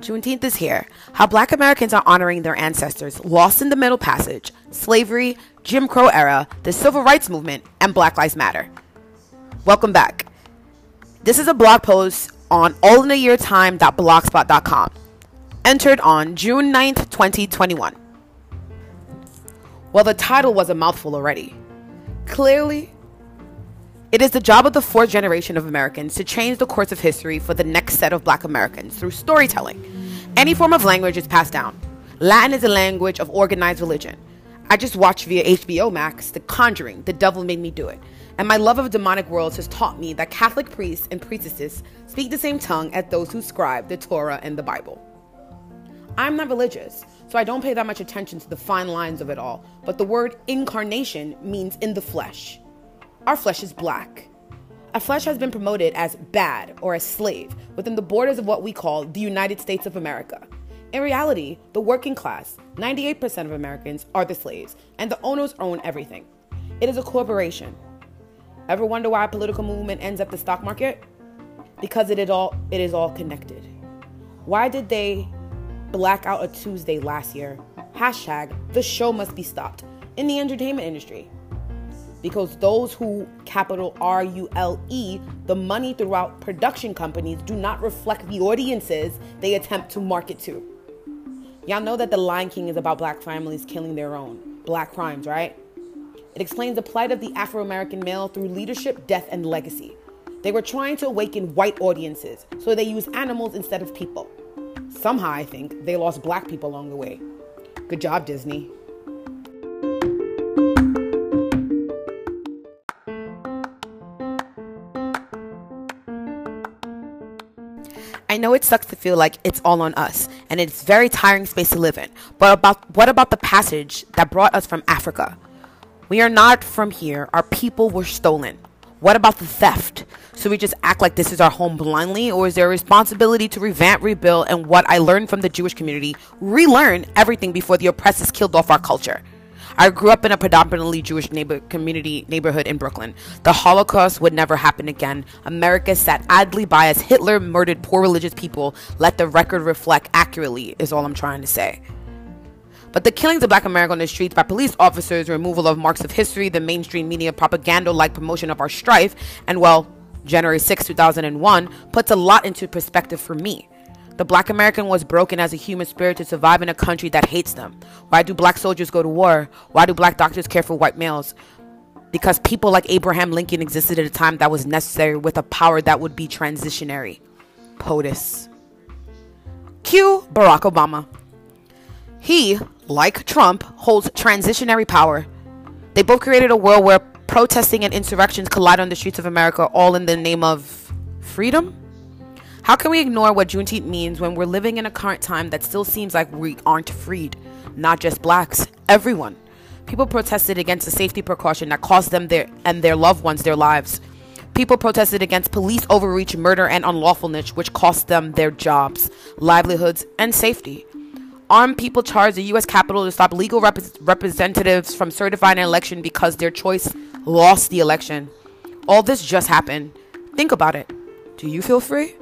Juneteenth is here. How black Americans are honoring their ancestors lost in the Middle Passage, slavery, Jim Crow era, the Civil Rights Movement, and Black Lives Matter. Welcome back. This is a blog post on allinayeartime.blogspot.com, entered on June 9th, 2021. Well, the title was a mouthful already. Clearly, it is the job of the fourth generation of Americans to change the course of history for the next set of black Americans through storytelling. Any form of language is passed down. Latin is a language of organized religion. I just watched via HBO Max The Conjuring, The Devil Made Me Do It. And my love of demonic worlds has taught me that Catholic priests and priestesses speak the same tongue as those who scribe the Torah and the Bible. I'm not religious, so I don't pay that much attention to the fine lines of it all, but the word incarnation means in the flesh our flesh is black. Our flesh has been promoted as bad or a slave within the borders of what we call the United States of America. In reality, the working class, 98% of Americans, are the slaves, and the owners own everything. It is a corporation. Ever wonder why a political movement ends up the stock market? Because it is all it is all connected. Why did they black out a Tuesday last year? Hashtag the show must be stopped in the entertainment industry because those who capital R U L E the money throughout production companies do not reflect the audiences they attempt to market to. Y'all know that The Lion King is about black families killing their own, black crimes, right? It explains the plight of the Afro American male through leadership, death, and legacy. They were trying to awaken white audiences, so they use animals instead of people. Somehow, I think, they lost black people along the way. Good job, Disney. I know it sucks to feel like it's all on us, and it's very tiring space to live in. But about what about the passage that brought us from Africa? We are not from here. Our people were stolen. What about the theft? So we just act like this is our home blindly, or is there a responsibility to revamp, rebuild, and what I learned from the Jewish community, relearn everything before the oppressors killed off our culture? I grew up in a predominantly Jewish neighbor community neighborhood in Brooklyn. The Holocaust would never happen again. America sat idly by as Hitler murdered poor religious people. Let the record reflect accurately, is all I'm trying to say. But the killings of black America on the streets by police officers, removal of marks of history, the mainstream media propaganda like promotion of our strife, and well, January 6, 2001, puts a lot into perspective for me. The black American was broken as a human spirit to survive in a country that hates them. Why do black soldiers go to war? Why do black doctors care for white males? Because people like Abraham Lincoln existed at a time that was necessary with a power that would be transitionary. POTUS. Cue Barack Obama. He, like Trump, holds transitionary power. They both created a world where protesting and insurrections collide on the streets of America, all in the name of freedom? How can we ignore what Juneteenth means when we're living in a current time that still seems like we aren't freed? Not just blacks, everyone. People protested against a safety precaution that cost them their and their loved ones their lives. People protested against police overreach, murder, and unlawfulness, which cost them their jobs, livelihoods, and safety. Armed people charged the U.S. Capitol to stop legal rep- representatives from certifying an election because their choice lost the election. All this just happened. Think about it. Do you feel free?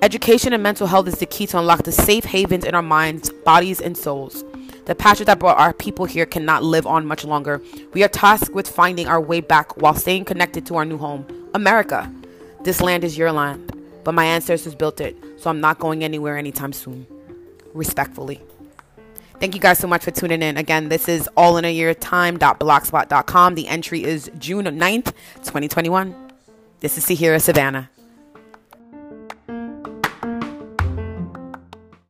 Education and mental health is the key to unlock the safe havens in our minds, bodies, and souls. The passion that brought our people here cannot live on much longer. We are tasked with finding our way back while staying connected to our new home, America. This land is your land, but my ancestors built it, so I'm not going anywhere anytime soon. Respectfully. Thank you guys so much for tuning in. Again, this is all in a year time.blogspot.com. The entry is June 9th, 2021. This is Sahira Savannah.